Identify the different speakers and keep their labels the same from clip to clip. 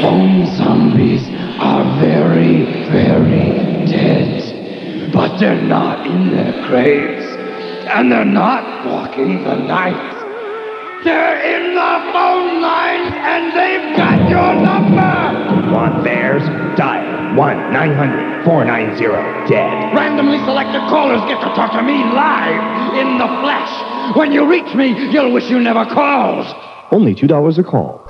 Speaker 1: Foam zombies are very, very dead. But they're not in their graves. And they're not walking the night. They're in the phone lines and they've got your number!
Speaker 2: Want theirs? Dial 1 900 490 dead.
Speaker 1: Randomly selected callers get to talk to me live in the flesh. When you reach me, you'll wish you never called.
Speaker 2: Only $2 a call.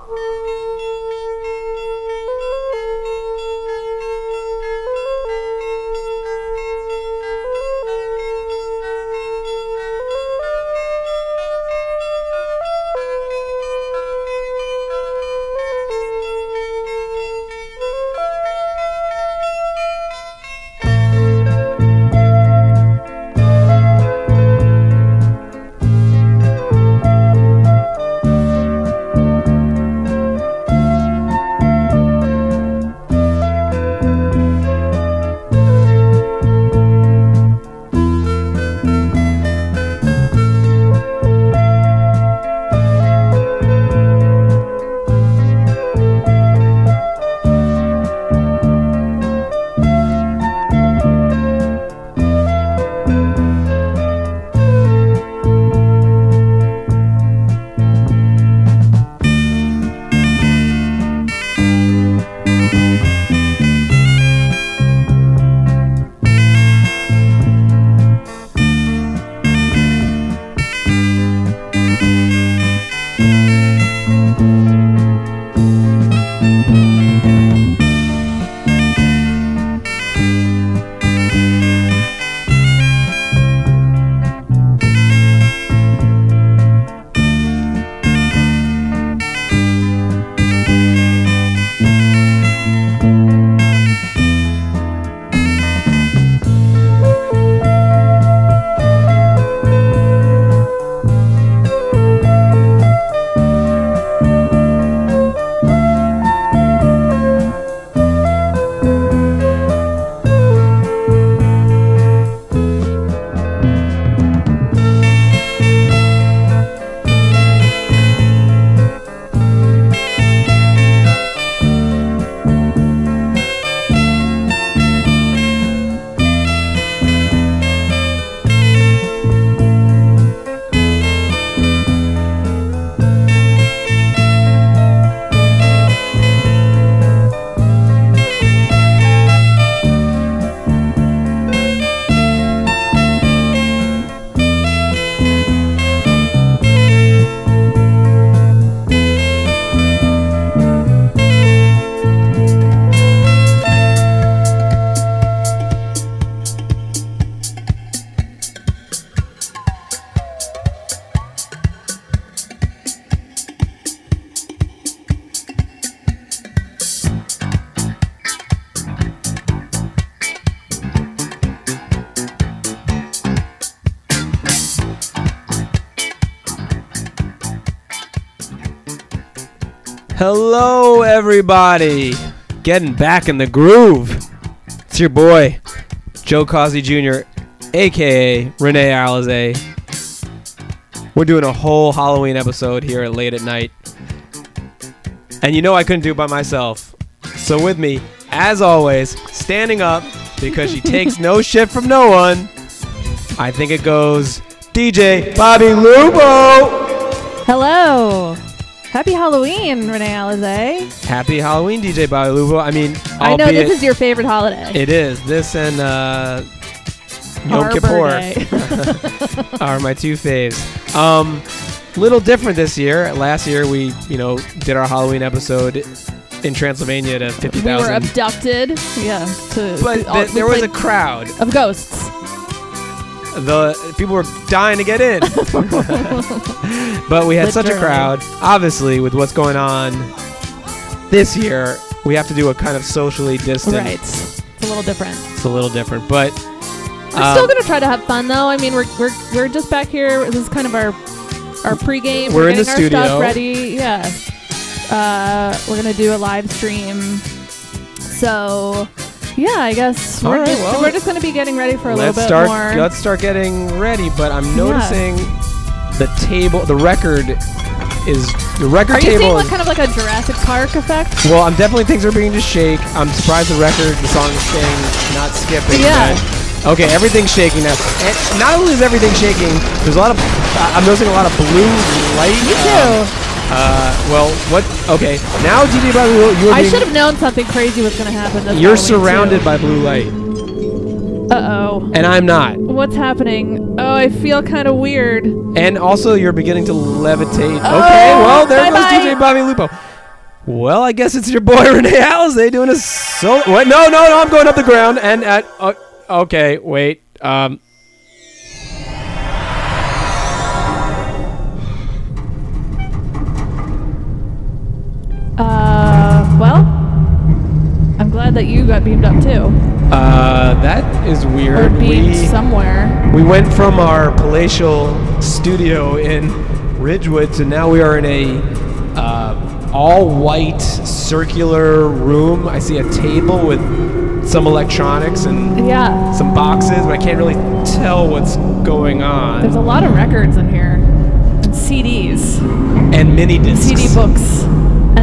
Speaker 3: Everybody. Getting back in the groove. It's your boy, Joe Causey Jr., aka Renee Alize. We're doing a whole Halloween episode here at late at night. And you know I couldn't do it by myself. So with me, as always, standing up because she takes no shit from no one. I think it goes DJ Bobby Lupo.
Speaker 4: Hello. Happy Halloween, Renee Alize.
Speaker 3: Happy Halloween, DJ Bobby I mean,
Speaker 4: I know this is your favorite holiday.
Speaker 3: It is. This and uh, Yom
Speaker 4: Arbor
Speaker 3: Kippur are my two faves. Um, little different this year. Last year we, you know, did our Halloween episode in Transylvania to fifty
Speaker 4: we were abducted. Yeah. To,
Speaker 3: But
Speaker 4: all-
Speaker 3: th- there was a crowd.
Speaker 4: of ghosts.
Speaker 3: The people were dying to get in. but we had such a crowd. Obviously, with what's going on this year, we have to do a kind of socially distant.
Speaker 4: Right. It's a little different.
Speaker 3: It's a little different, but
Speaker 4: We're
Speaker 3: um,
Speaker 4: still gonna try to have fun though. I mean, we're we're we're just back here. This is kind of our our pregame.
Speaker 3: We're in
Speaker 4: getting
Speaker 3: the
Speaker 4: our
Speaker 3: studio.
Speaker 4: Stuff ready. Yeah. Uh, we're gonna do a live stream. So, yeah, I guess
Speaker 3: All
Speaker 4: we're
Speaker 3: right,
Speaker 4: just
Speaker 3: well,
Speaker 4: we're just gonna be getting ready for a little bit
Speaker 3: start.
Speaker 4: more.
Speaker 3: Let's start getting ready. But I'm noticing the table, the record is the record
Speaker 4: Are you
Speaker 3: table.
Speaker 4: seeing
Speaker 3: is-
Speaker 4: like kind of like a Jurassic Park effect?
Speaker 3: well, I'm definitely things are beginning to shake. I'm surprised the record, the song is staying, not skipping.
Speaker 4: Yeah.
Speaker 3: but- okay, everything's shaking now. And not only is everything shaking, there's a lot of. I'm noticing a lot of blue light.
Speaker 4: Me
Speaker 3: um,
Speaker 4: too.
Speaker 3: Uh, well, what? Okay, now DJ Bobby, Lou, you are
Speaker 4: I
Speaker 3: being-
Speaker 4: should have known something crazy was going to happen. This
Speaker 3: You're surrounded by blue light,
Speaker 4: Uh-oh.
Speaker 3: and I'm not.
Speaker 4: What's happening? Oh, I feel kind of weird.
Speaker 3: And also, you're beginning to levitate. Okay,
Speaker 4: Oh,
Speaker 3: well, there goes
Speaker 4: bye-bye.
Speaker 3: DJ Bobby Lupo. Well, I guess it's your boy Renee Alize doing a solo. What? No, no, no! I'm going up the ground and at. Uh, okay, wait. Um.
Speaker 4: Uh, well, I'm glad that you got beamed up too.
Speaker 3: Uh, that is
Speaker 4: Or
Speaker 3: weird.
Speaker 4: beamed
Speaker 3: We
Speaker 4: somewhere.
Speaker 3: we went from our palatial studio in Ridgewood to now we are in a uh, all-white circular room. I see a table with some electronics and
Speaker 4: Yeah.
Speaker 3: some boxes, but I can't really tell what's going on.
Speaker 4: There's a lot of records in here. And CDs.
Speaker 3: and mini discs
Speaker 4: CD books.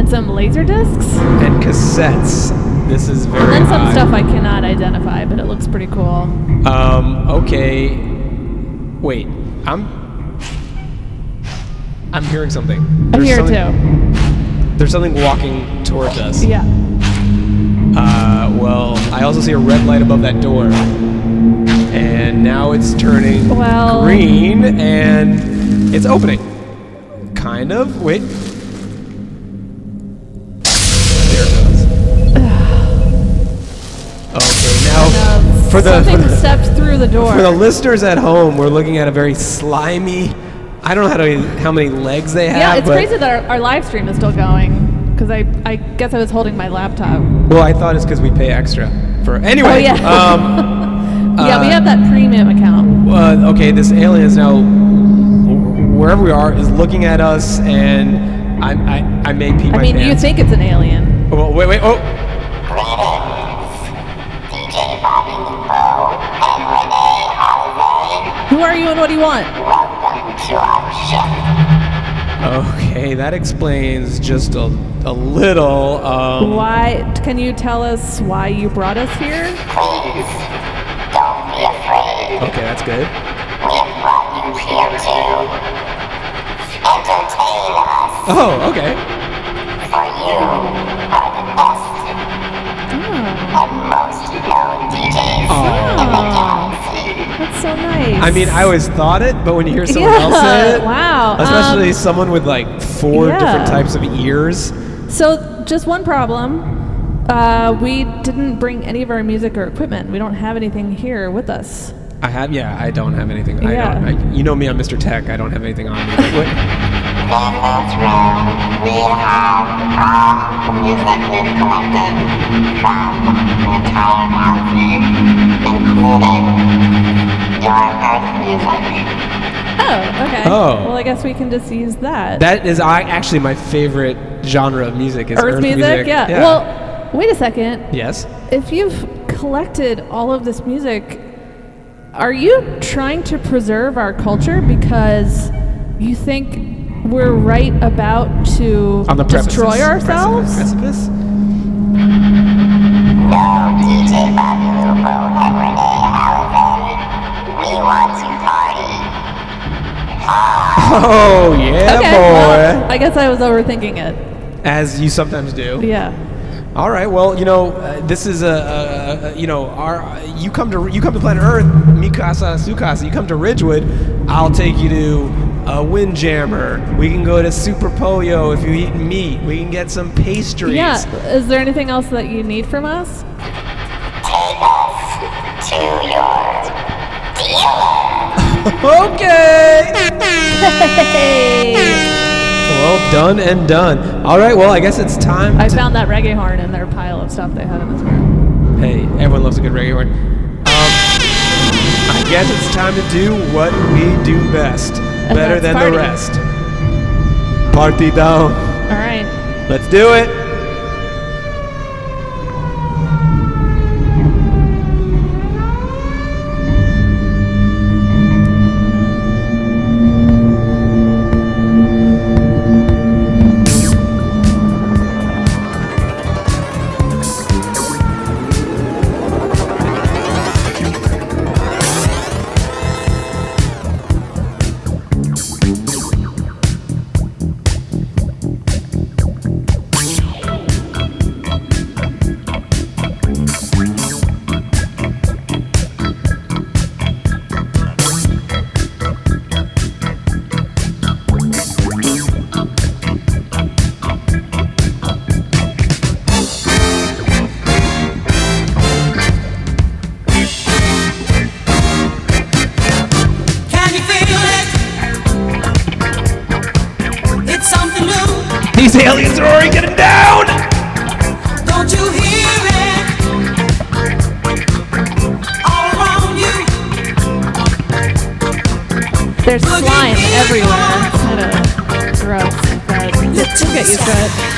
Speaker 4: And some laser discs.
Speaker 3: and cassettes. This is very.
Speaker 4: And then some
Speaker 3: odd.
Speaker 4: stuff I cannot identify, but it looks pretty cool.
Speaker 3: Um. Okay. Wait. I'm. I'm hearing something.
Speaker 4: I'm here
Speaker 3: something-
Speaker 4: too.
Speaker 3: There's something walking towards us.
Speaker 4: Yeah.
Speaker 3: Uh. Well, I also see a red light above that door, and now it's turning
Speaker 4: Well-
Speaker 3: green, and it's opening. Kind of. Wait. For the
Speaker 4: something
Speaker 3: for
Speaker 4: stepped through the door.
Speaker 3: for the listeners at home, we're looking at a very slimy. I don't know how, to, how many legs they have.
Speaker 4: yeah, it's crazy that our, our live stream is still going. Because I, I guess I was holding my laptop.
Speaker 3: Well, I thought it's because we pay extra for. Anyway.
Speaker 4: Oh, yeah.
Speaker 3: Um,
Speaker 4: yeah, we
Speaker 3: uh,
Speaker 4: have that premium account.
Speaker 3: uh, okay, this alien is now wherever we are is looking at us, and I I, I may pee my
Speaker 4: I mean, you think it's an alien.
Speaker 3: Oh, wait, wait. Oh,
Speaker 4: you and what do you want?
Speaker 5: Welcome to our show.
Speaker 3: okay. That explains just a, a little. Um,
Speaker 4: Why? Can you tell us why you brought us here?
Speaker 5: Please, don't be afraid.
Speaker 3: okay, that's good.
Speaker 5: We have brought you here to entertain us.
Speaker 3: Oh, okay.
Speaker 5: For you are the best and most known DJs in the galaxy.
Speaker 4: That's so nice.
Speaker 3: I mean, I always thought it, but when you hear someone
Speaker 4: Yeah,
Speaker 3: else say it,
Speaker 4: wow,
Speaker 3: especially
Speaker 4: um,
Speaker 3: someone with like four
Speaker 4: yeah.
Speaker 3: different types of ears.
Speaker 4: So, just one problem. Uh, we didn't bring any of our music or equipment. We don't have anything here with us.
Speaker 3: I have, yeah, I don't have anything. I
Speaker 4: Yeah.
Speaker 3: don't. I, you know me, I'm Mr. Tech. I don't have anything on me. But wait,
Speaker 5: In we have all the music we've from the entire
Speaker 4: Oh, okay.
Speaker 3: Oh.
Speaker 4: Well, I guess we can just use that.
Speaker 3: that is I, actually my favorite genre of music. Is
Speaker 4: Earth, music? Yeah. Well, wait a second.
Speaker 3: yes.
Speaker 4: If you've collected all of this music, are you trying to preserve our culture because you think we're right about to
Speaker 3: On the
Speaker 4: destroy
Speaker 3: precipice.
Speaker 4: ourselves?
Speaker 3: Precipice.
Speaker 5: No, DJ Bobby Lupo and Renee Holiday. We want to party.
Speaker 3: Oh yeah,
Speaker 4: okay.
Speaker 3: boy.
Speaker 4: Well, I guess I was overthinking it.
Speaker 3: As you sometimes do.
Speaker 4: Yeah.
Speaker 3: All right. Well, you know, uh, this is a, a, a you know, our you come to you come to planet Earth, Mikasa, Sukasa. You come to Ridgewood, I'll take you to uh, Windjammer. We can go to Super Pollo if you eat meat. We can get some pastries.
Speaker 4: Yeah. Is there anything else that you need from us?
Speaker 5: Take us to your dealer.
Speaker 3: Okay.
Speaker 4: Hey!
Speaker 3: well, done and done. All right. Well, I guess it's time.
Speaker 4: I
Speaker 3: to,
Speaker 4: found that reggae horn in their pile of stuff they had in this room.
Speaker 3: Hey, everyone loves a good reggae horn. Um, I guess it's time to do what we do best, better than
Speaker 4: party.
Speaker 3: the rest. Party down.
Speaker 4: All right.
Speaker 3: Let's do it. aliens are already getting down!
Speaker 6: Don't you hear it? All around you.
Speaker 7: There's slime everywhere. It's kind of gross. But We'll get used to it.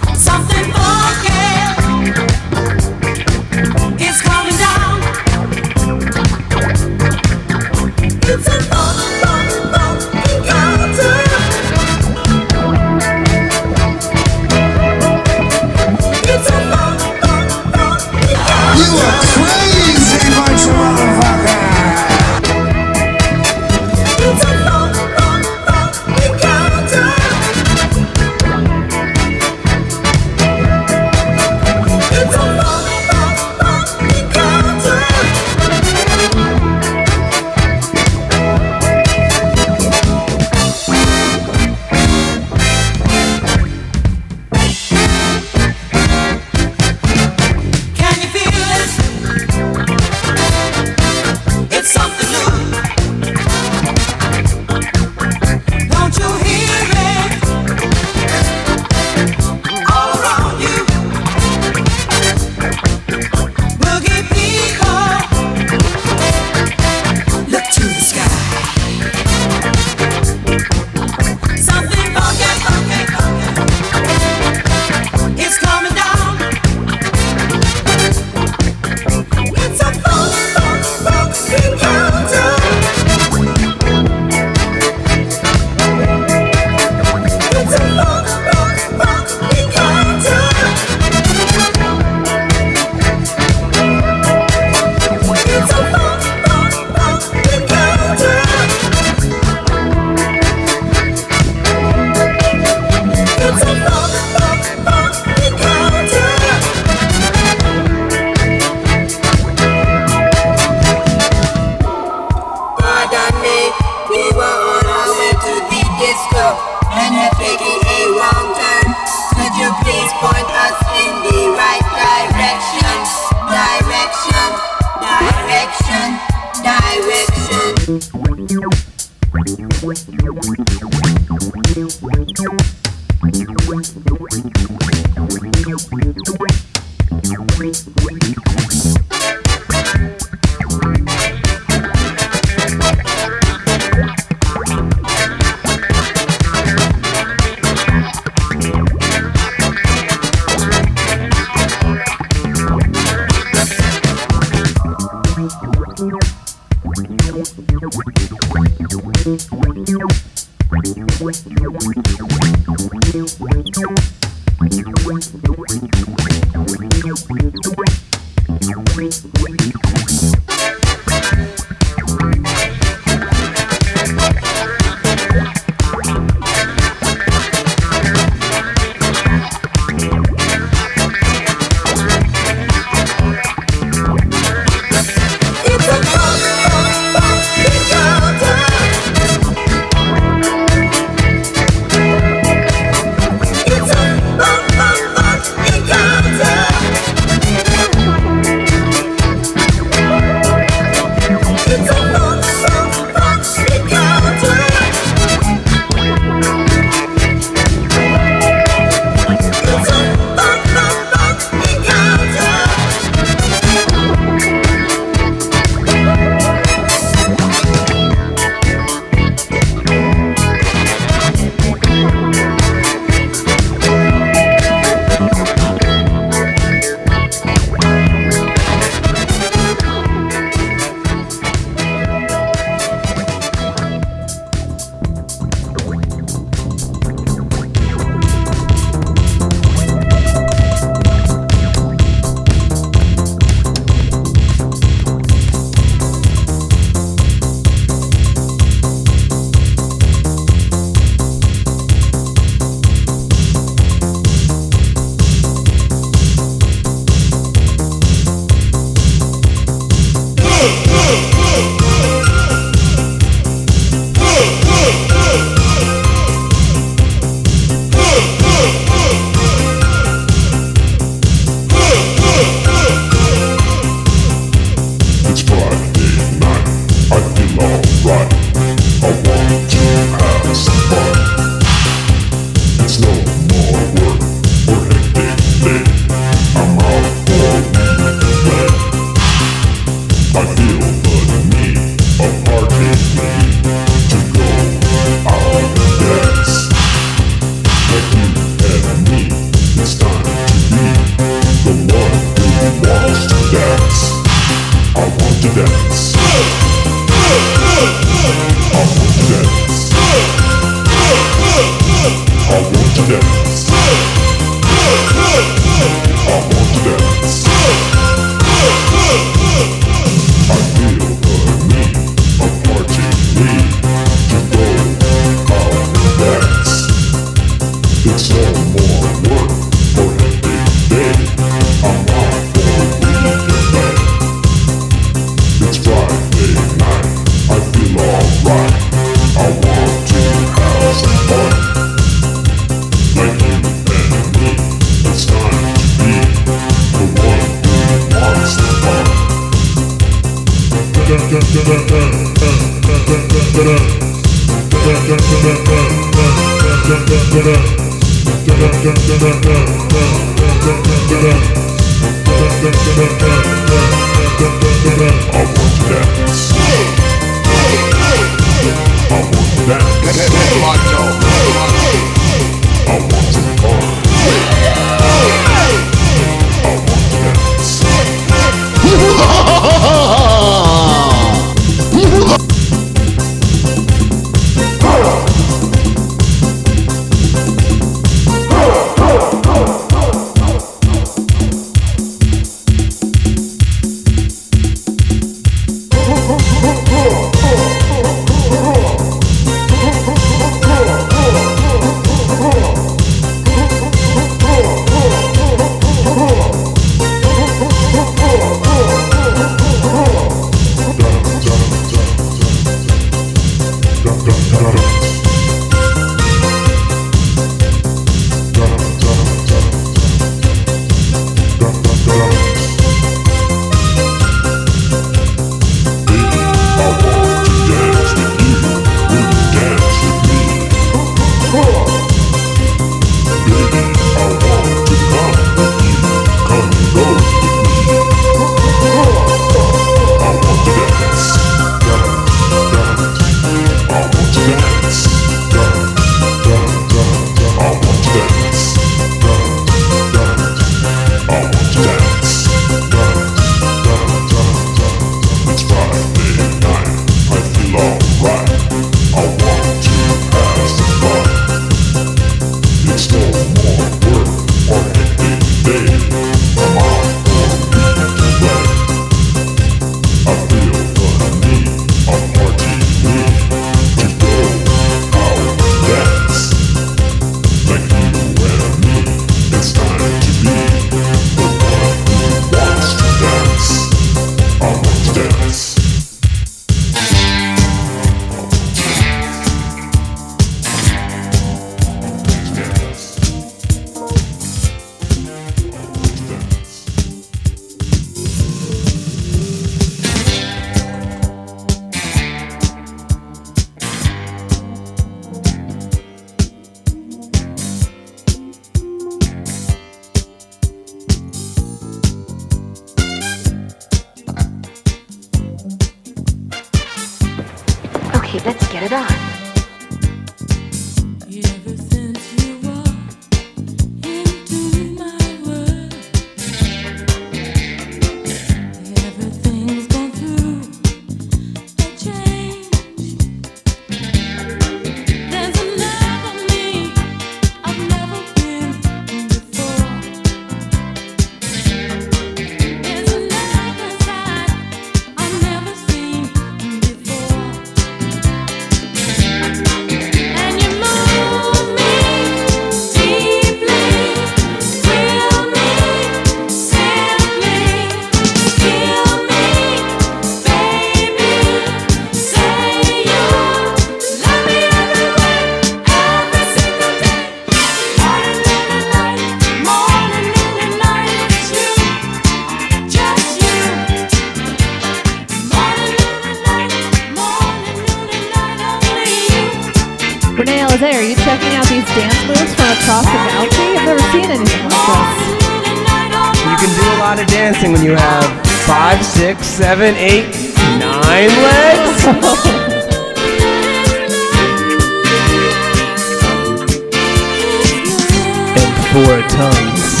Speaker 3: four tons.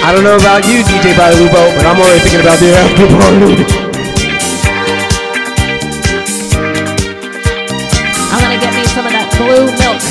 Speaker 3: I don't know about you, DJ Badalubo, but I'm already thinking about the after party.
Speaker 8: I'm gonna get me some of that blue milk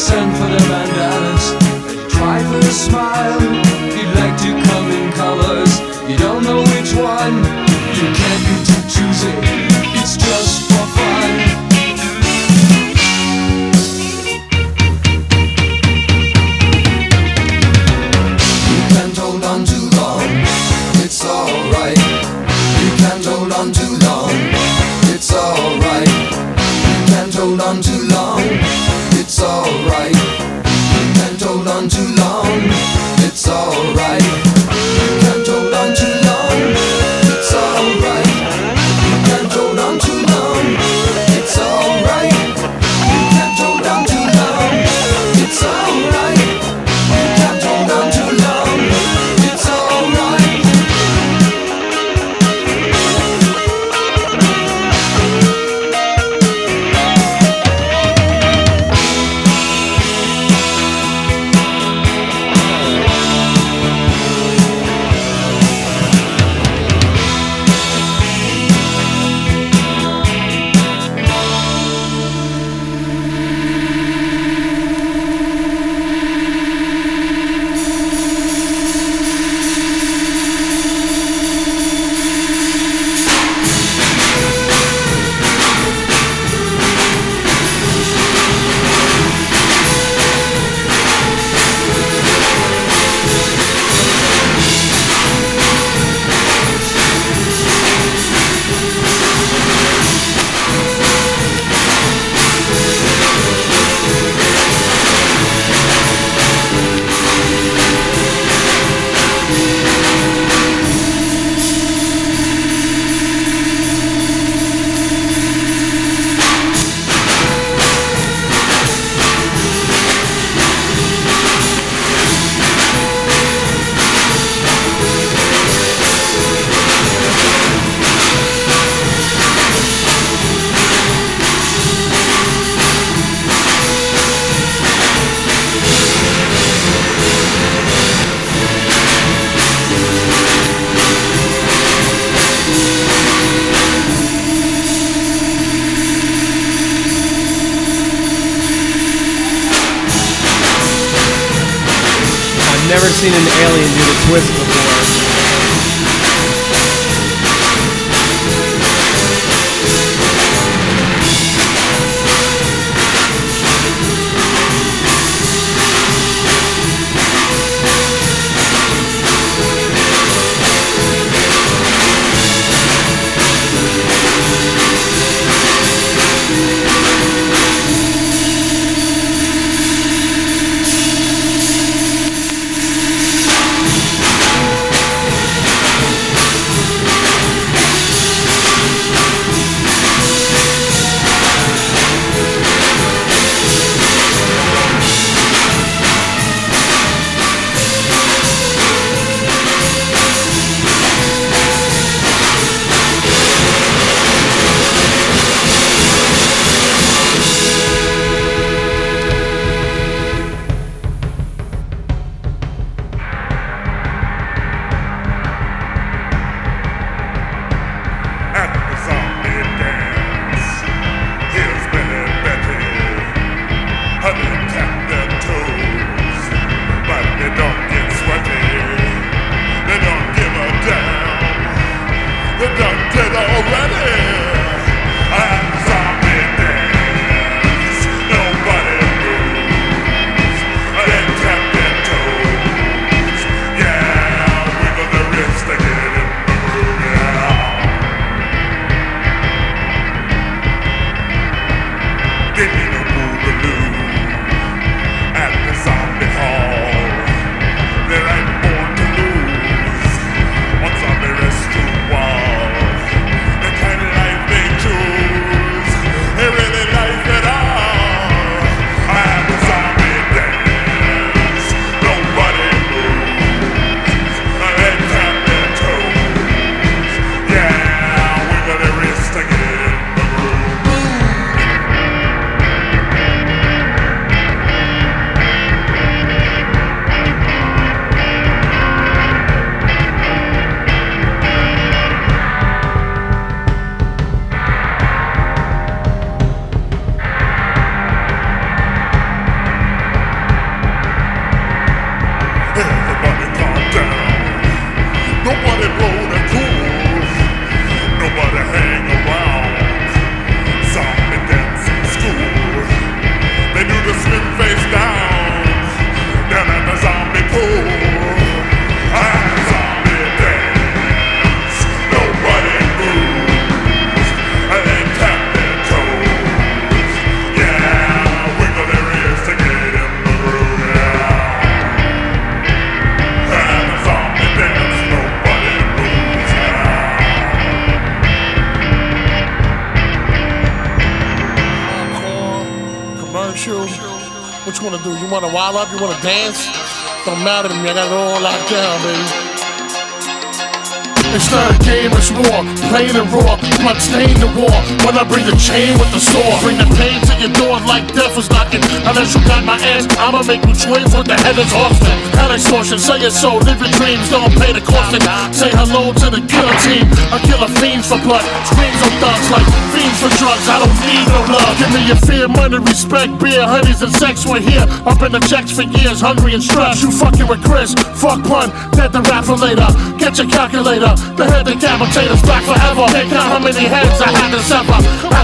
Speaker 9: send for the bandanas. Try for a smile. You'd like to come in colors. You don't know which one. You can't be too choosy.
Speaker 10: Wild up? You wanna dance? Don't matter to me. I got it all locked down, baby. It's not a game, it's war. Plain and raw, blood stain the war. When I bring the chain with the sword, bring the pain to your door like death was knocking. Unless you got my ass, I'ma make you twins with the is Austin. Hell extortion, say it so, live your dreams, don't pay the cost. Say hello to the team. I kill a fiends for blood, screams on thugs like fiends for drugs. I don't need no love. Give me your fear, money, respect, beer, honeys, and sex. We're here, up in the checks for years, hungry and stressed. You fucking with Chris, fuck pun, dead the rapper later. Get your calculator, the head decapitators back forever. Can't count how many heads I had to sever.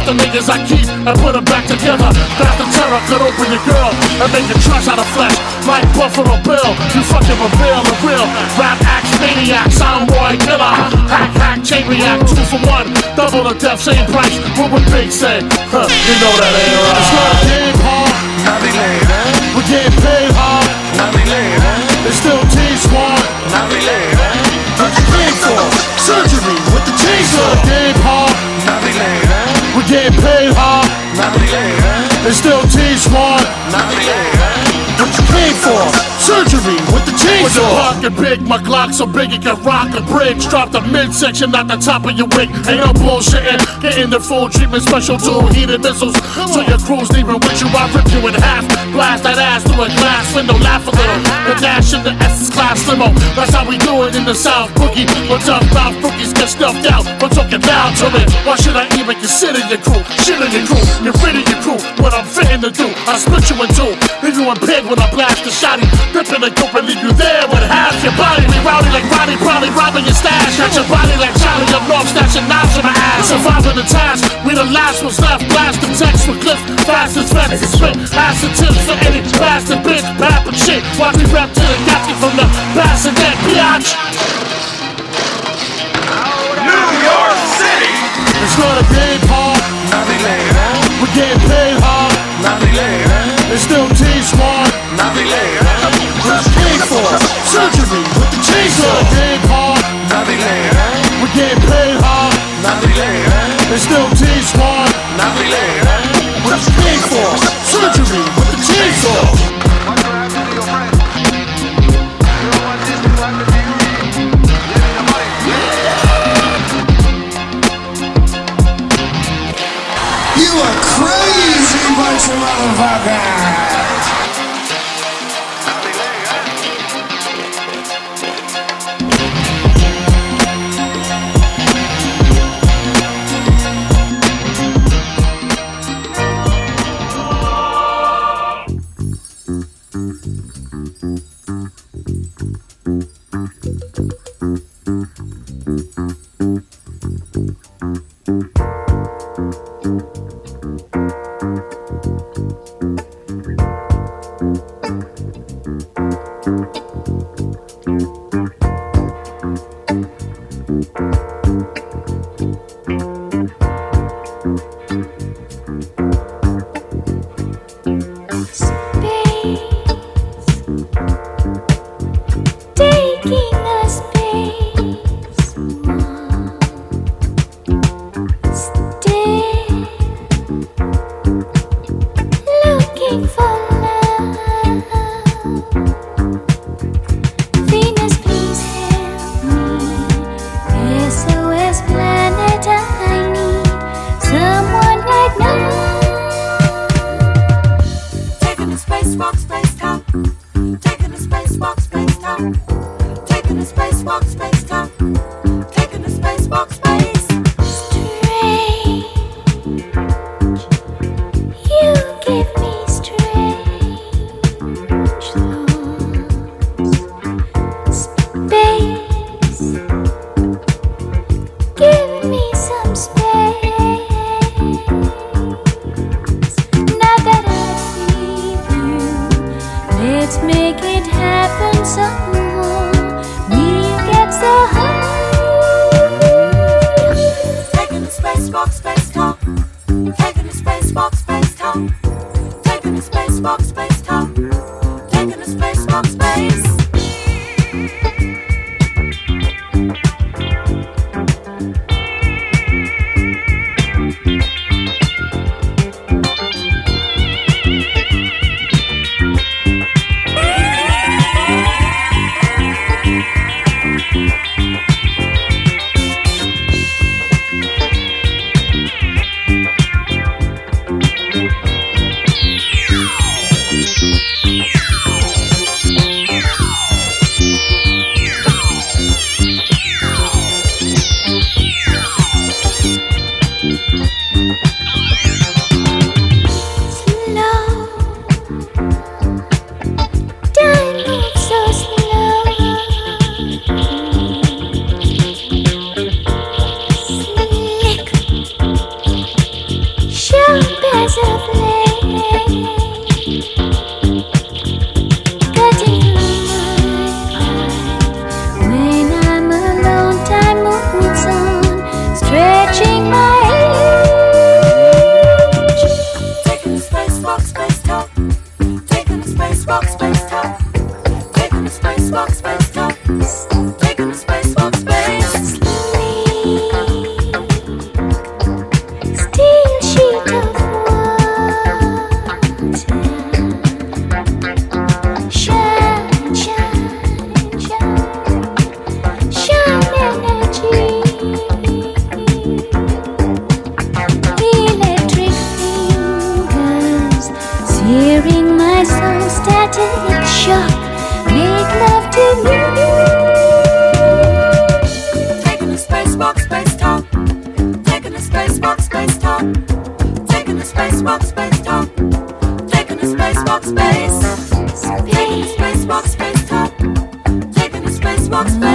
Speaker 10: The niggas I keep and put them back together. Half the terror could open your girl and make you trash out of flesh. Like Buffalo Bill, you fucking reveal the real rap axe maniac, soundboy killer. Hack, hack, chain react, two for one. Double the death, same price. What would Big say? Huh, you know that ain't right. It's not game, Paul.
Speaker 9: Not related, eh?
Speaker 10: We get paid hard.
Speaker 9: not related, eh?
Speaker 10: It's still T-Squad.
Speaker 9: not related,
Speaker 10: What you came for? Surgery with the chainsaw. Game hard.
Speaker 9: not related,
Speaker 10: We get paid hard.
Speaker 9: not related,
Speaker 10: It's still T-Squad.
Speaker 9: not related.
Speaker 10: What you came for? Surgery with the chainsaw. With the pocket big, my Glock so big it can rock a bridge. Drop the midsection, not the top of your wig. Ain't no bullshitting. Getting the full treatment, special tool, heated missiles. So your crew's leaving with you, I rip you in half. Blast that ass through a glass window, laugh a little. The dash in the S class limo. That's how we do it in the South. Boogie, but tough mouth rookies get stuffed out. But talking loud to it. Why should I even consider your crew? Shit in your crew, get rid of your crew. What I'm fitting to do, I split you in two. Leave you in pig when I blast the shotty. Rip in the dope and leave you there with half your body. We rowdy like Roddy, probably robbing your stash. Got your body like Charlie up north, stashing knives in my ass. Surviving the task, we the last ones left. Blast the text with cliff, fast as fast as spit. Acid tips for any bastard bitch, bap and shit. Watch me rap to the gasket from the bassinet, biatch.
Speaker 9: New York City,
Speaker 10: It's not a game, Paul.
Speaker 9: not related,
Speaker 10: We getting paid hard.
Speaker 9: not related,
Speaker 10: It's still T-Squad.
Speaker 9: not related,
Speaker 10: Surgery with the chainsaw. Game hard.
Speaker 9: not related,
Speaker 10: We getting paid hard.
Speaker 9: not related,
Speaker 10: It's still T-Squad.
Speaker 9: not related.
Speaker 10: What you came for? Surgery with the chainsaw.
Speaker 11: You a crazy bunch of motherfuckers.
Speaker 12: Space
Speaker 6: time. Taking a space time. Taking a a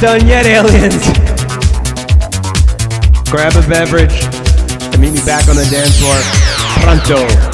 Speaker 3: done yet, aliens. Grab a beverage and meet me back on the dance floor pronto.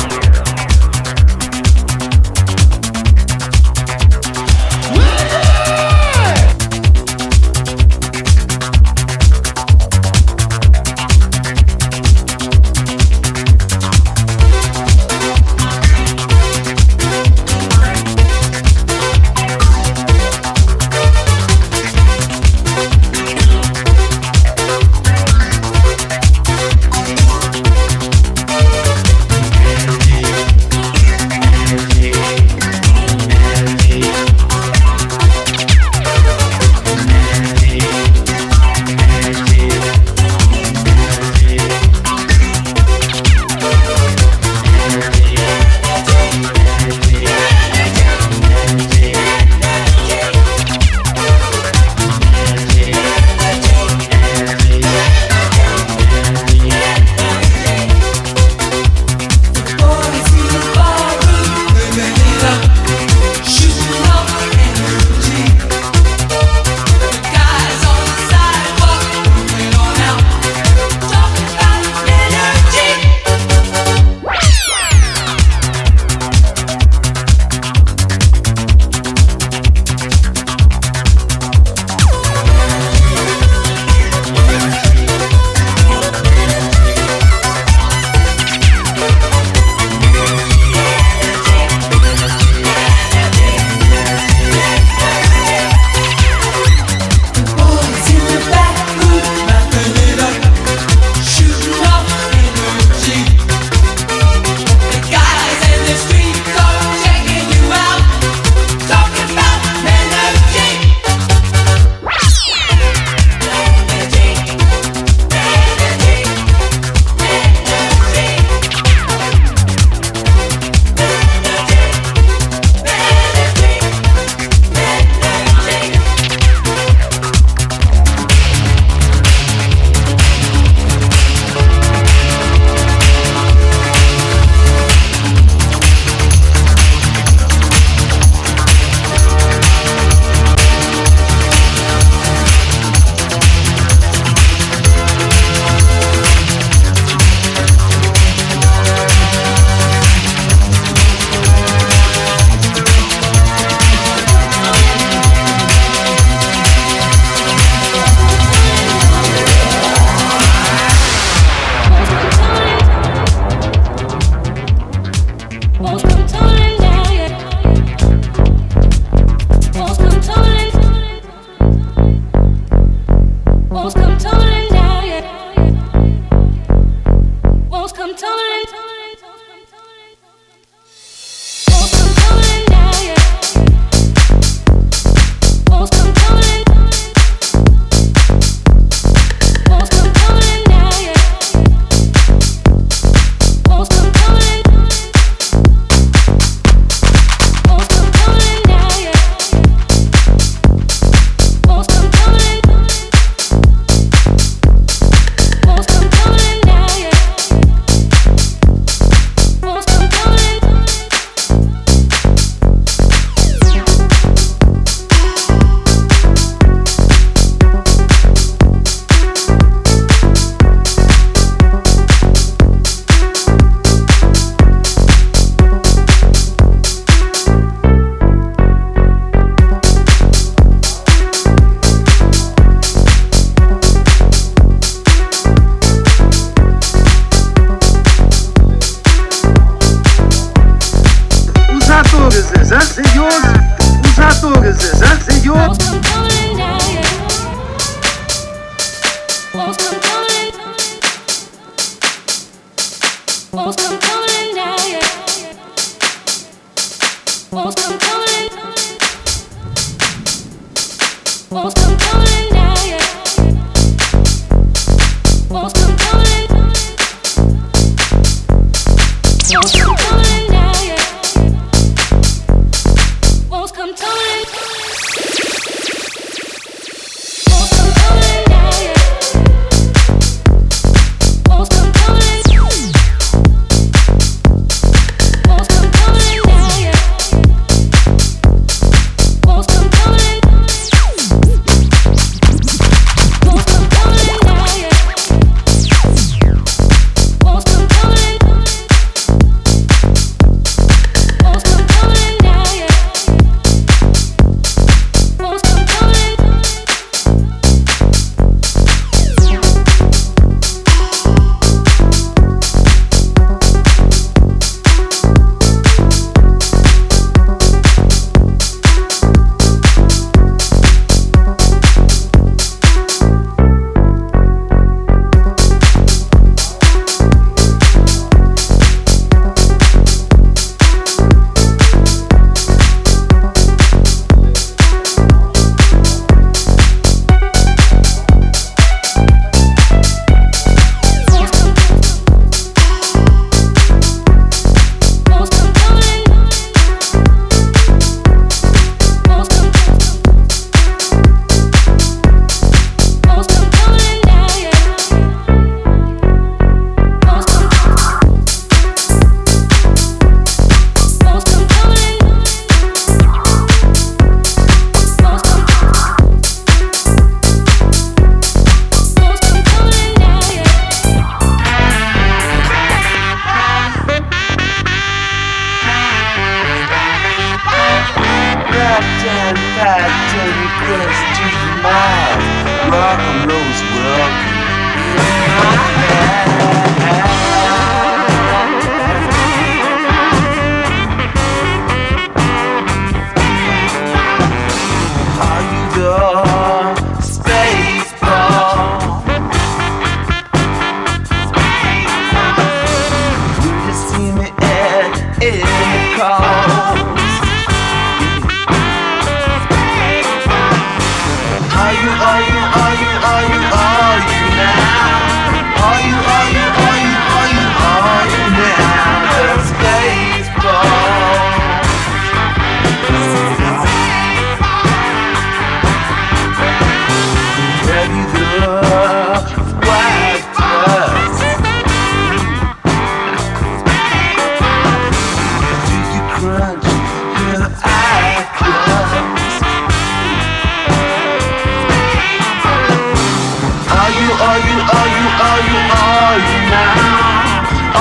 Speaker 13: You, are you, are you, are you, are you now?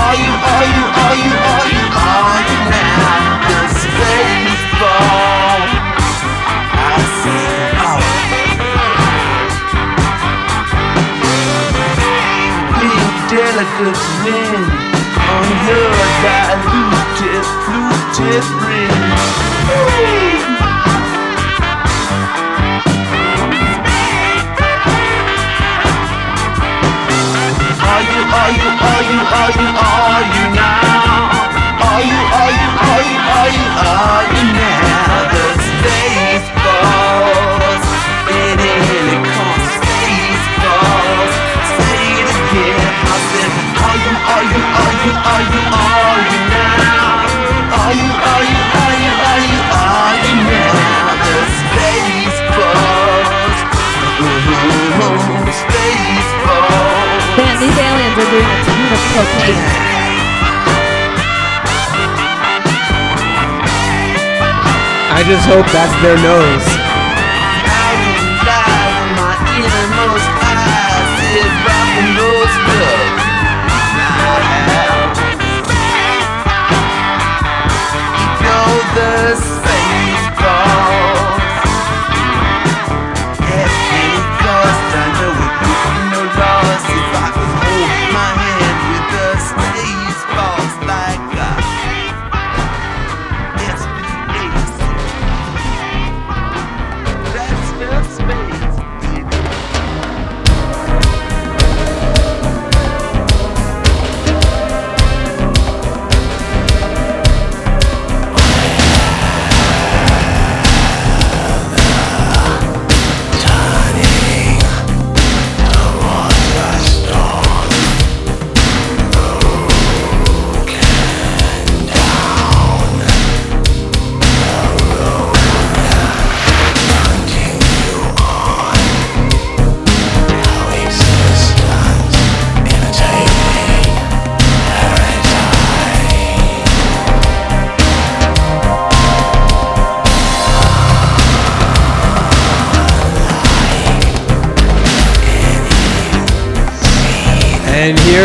Speaker 13: Are you, are you, are you, are you, are you now? The space ball. I see, oh. Pink delicate wind Are you, are you, are you, are you, now? Are you, are you, are you, are you, are you now? The space balls, it comes space balls. Say it again, I said, are you, are you, are you, are you, are you now? Are you, are you, are you,
Speaker 4: of.
Speaker 3: I just hope that's their nose.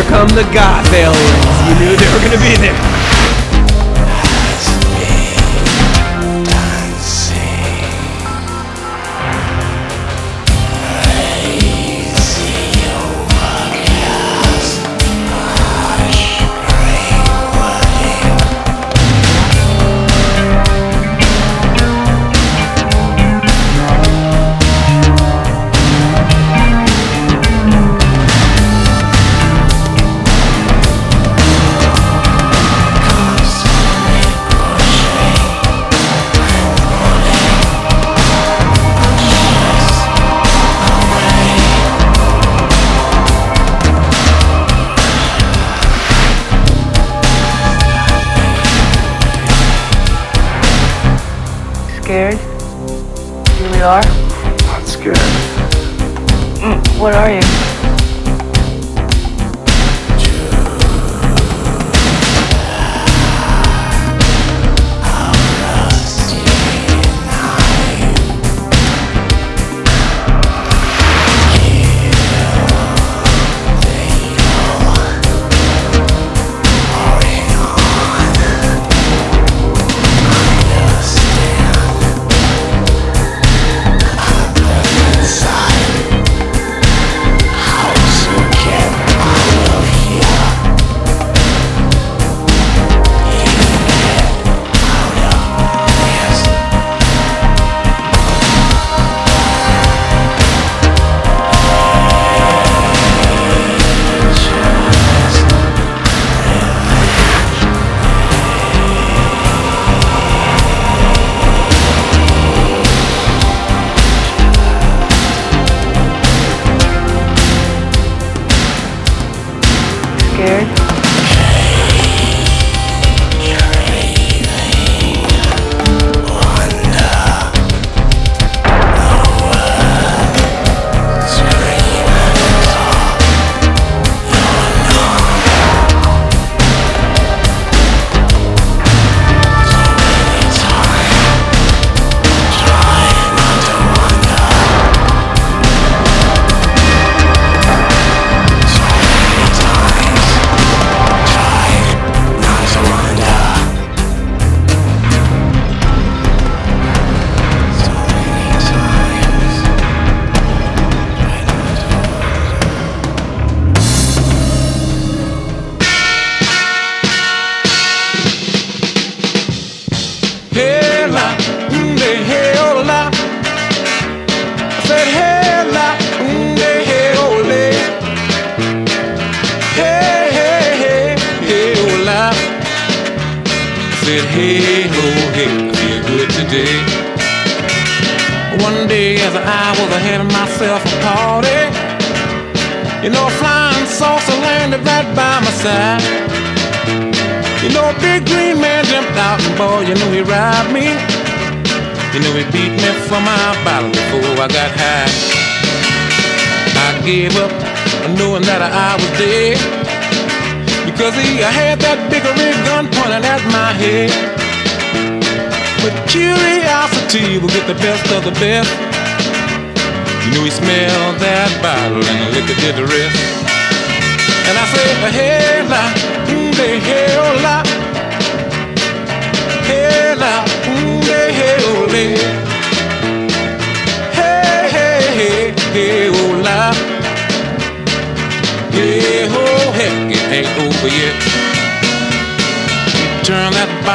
Speaker 14: Come the goth aliens. You knew they were gonna be there.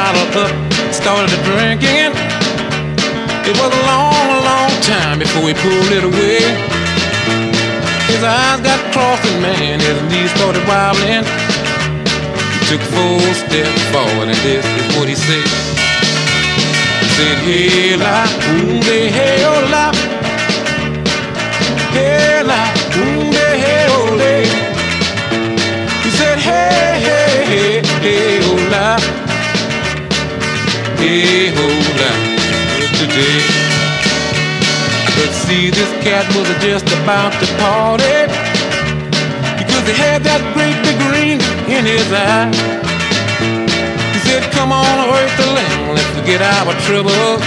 Speaker 15: Bottle up, started drinking it. Was a long, long time before we pulled it away. His eyes got crossed and man, his knees started wobbling. He took four steps forward and this is what he said. He said, Hey la, unde hey oh la. Hey la, unde hey oh le. He said, Hey, hey, hey, hey oh la. Hey oh la, today. Could see this cat was just about to party because he had that great big ring in his eye. He said, Come on, earth the land, let's forget our trouble.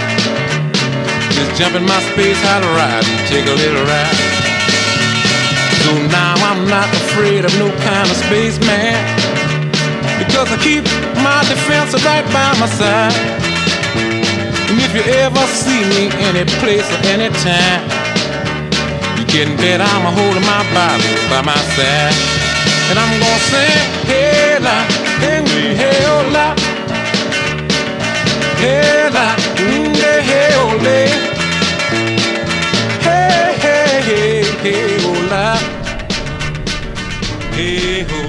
Speaker 15: Just jump in my space hot ride and take a little ride.
Speaker 14: So now I'm not afraid of no kind of spaceman. Because I keep my defense right by my side. And if you ever see me any place or any time, you can bet I'm a holding my Bible by my side. And I'm gonna sing, hey la, me, hey oh la. Hey la, mm, hey, oh la. Hey, hey, hey, hey oh la. Hey ho,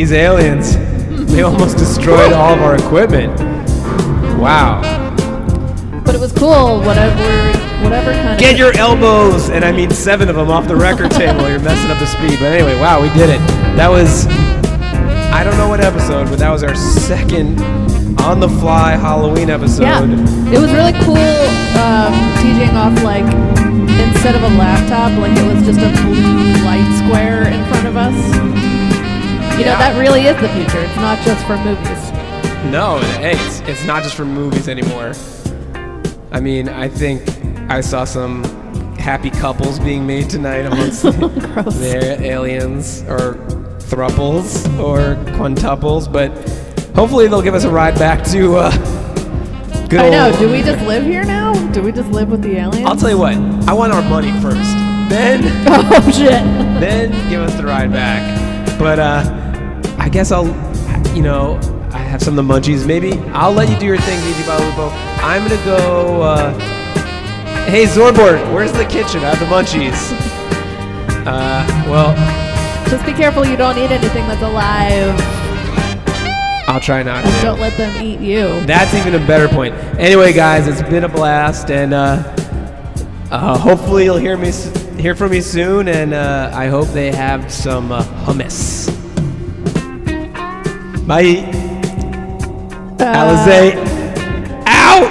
Speaker 3: These aliens, they almost destroyed all of our equipment. Wow.
Speaker 4: But it was cool. Whatever, whatever kind of.
Speaker 3: Get your elbows, and I mean seven of them, off the record table. You're messing up the speed. But anyway, wow, we did it. That was, I don't know what episode, but that was our second on the fly Halloween episode.
Speaker 4: Yeah, it was really cool. Um, DJing off like instead of a laptop, like it was just a blue light square in front of us. You know, that really is the future. It's not just for movies.
Speaker 3: No, hey, it's, it's not just for movies anymore. I mean, I think I saw some happy couples being made tonight amongst their aliens or thruples or quintuples, but hopefully they'll give us a ride back to uh, good
Speaker 4: I know. Do we just live here now? Do we just live with the aliens?
Speaker 3: I'll tell you what. I want our money first. Then.
Speaker 4: oh shit.
Speaker 3: Then give us the ride back. But uh, guess I'll, you know, I have some of the munchies. Maybe I'll let you do your thing, Gigi Balubo. I'm gonna go. Uh, hey Zorbort, where's the kitchen? I have the munchies. Uh, well,
Speaker 4: Just be careful you don't eat anything that's alive.
Speaker 3: I'll try not to.
Speaker 4: don't let them eat you.
Speaker 3: That's even a better point. Anyway, guys, it's been a blast, and uh, uh, hopefully you'll hear me hear from me soon. And uh, I hope they have some uh, hummus. Bye. Alizé. Ow!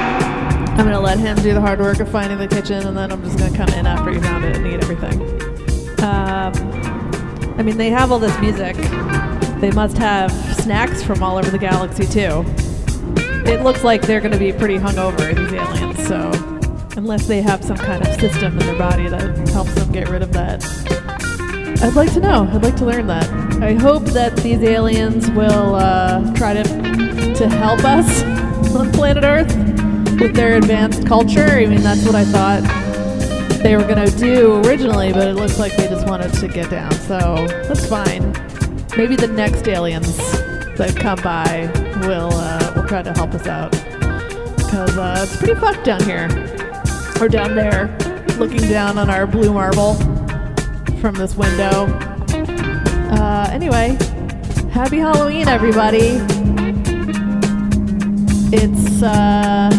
Speaker 4: I'm gonna let him do the hard work of finding the kitchen, and then I'm just gonna come in after he found it and eat everything. Um, I mean, they have all this music. They must have snacks from all over the galaxy too. It looks like they're gonna be pretty hungover, these aliens. So, unless they have some kind of system in their body that helps them get rid of that, I'd like to know. I'd like to learn that. I hope that these aliens will uh, try to to help us on planet Earth with their advanced culture. I mean, that's what I thought they were gonna do originally, but it looks like they just wanted to get down. So that's fine. Maybe the next aliens that come by will uh, will try to help us out because uh, it's pretty fucked down here or down there, looking down on our blue marble from this window. Uh, anyway, happy Halloween, everybody. It's uh,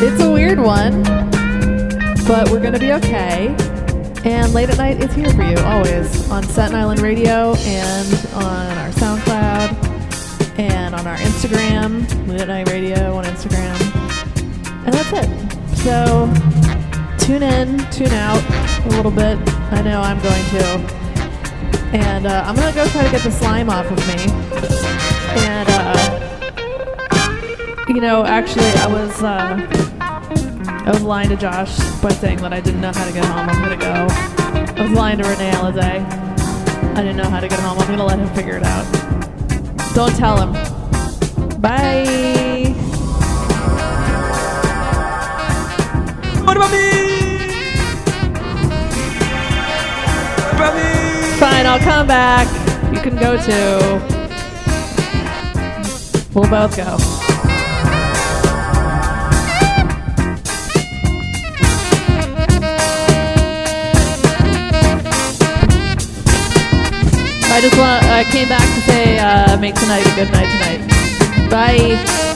Speaker 4: it's a weird one, but we're gonna be okay. And late at night is here for you always on Staten Island Radio and on our SoundCloud and on our Instagram, Late at Night Radio on Instagram. And that's it. So tune in, tune out a little bit. I know I'm going to. And uh, I'm gonna go try to get the slime off of me. And uh, you know, actually, I was uh, I was lying to Josh by saying that I didn't know how to get home. I'm gonna go. I was lying to Renee Alize. I didn't know how to get home. I'm gonna let him figure it out. Don't tell him. Bye.
Speaker 3: What about me?
Speaker 4: Fine, I'll come back. You can go too. We'll both go. I just want. I came back to say, uh, make tonight a good night tonight. Bye.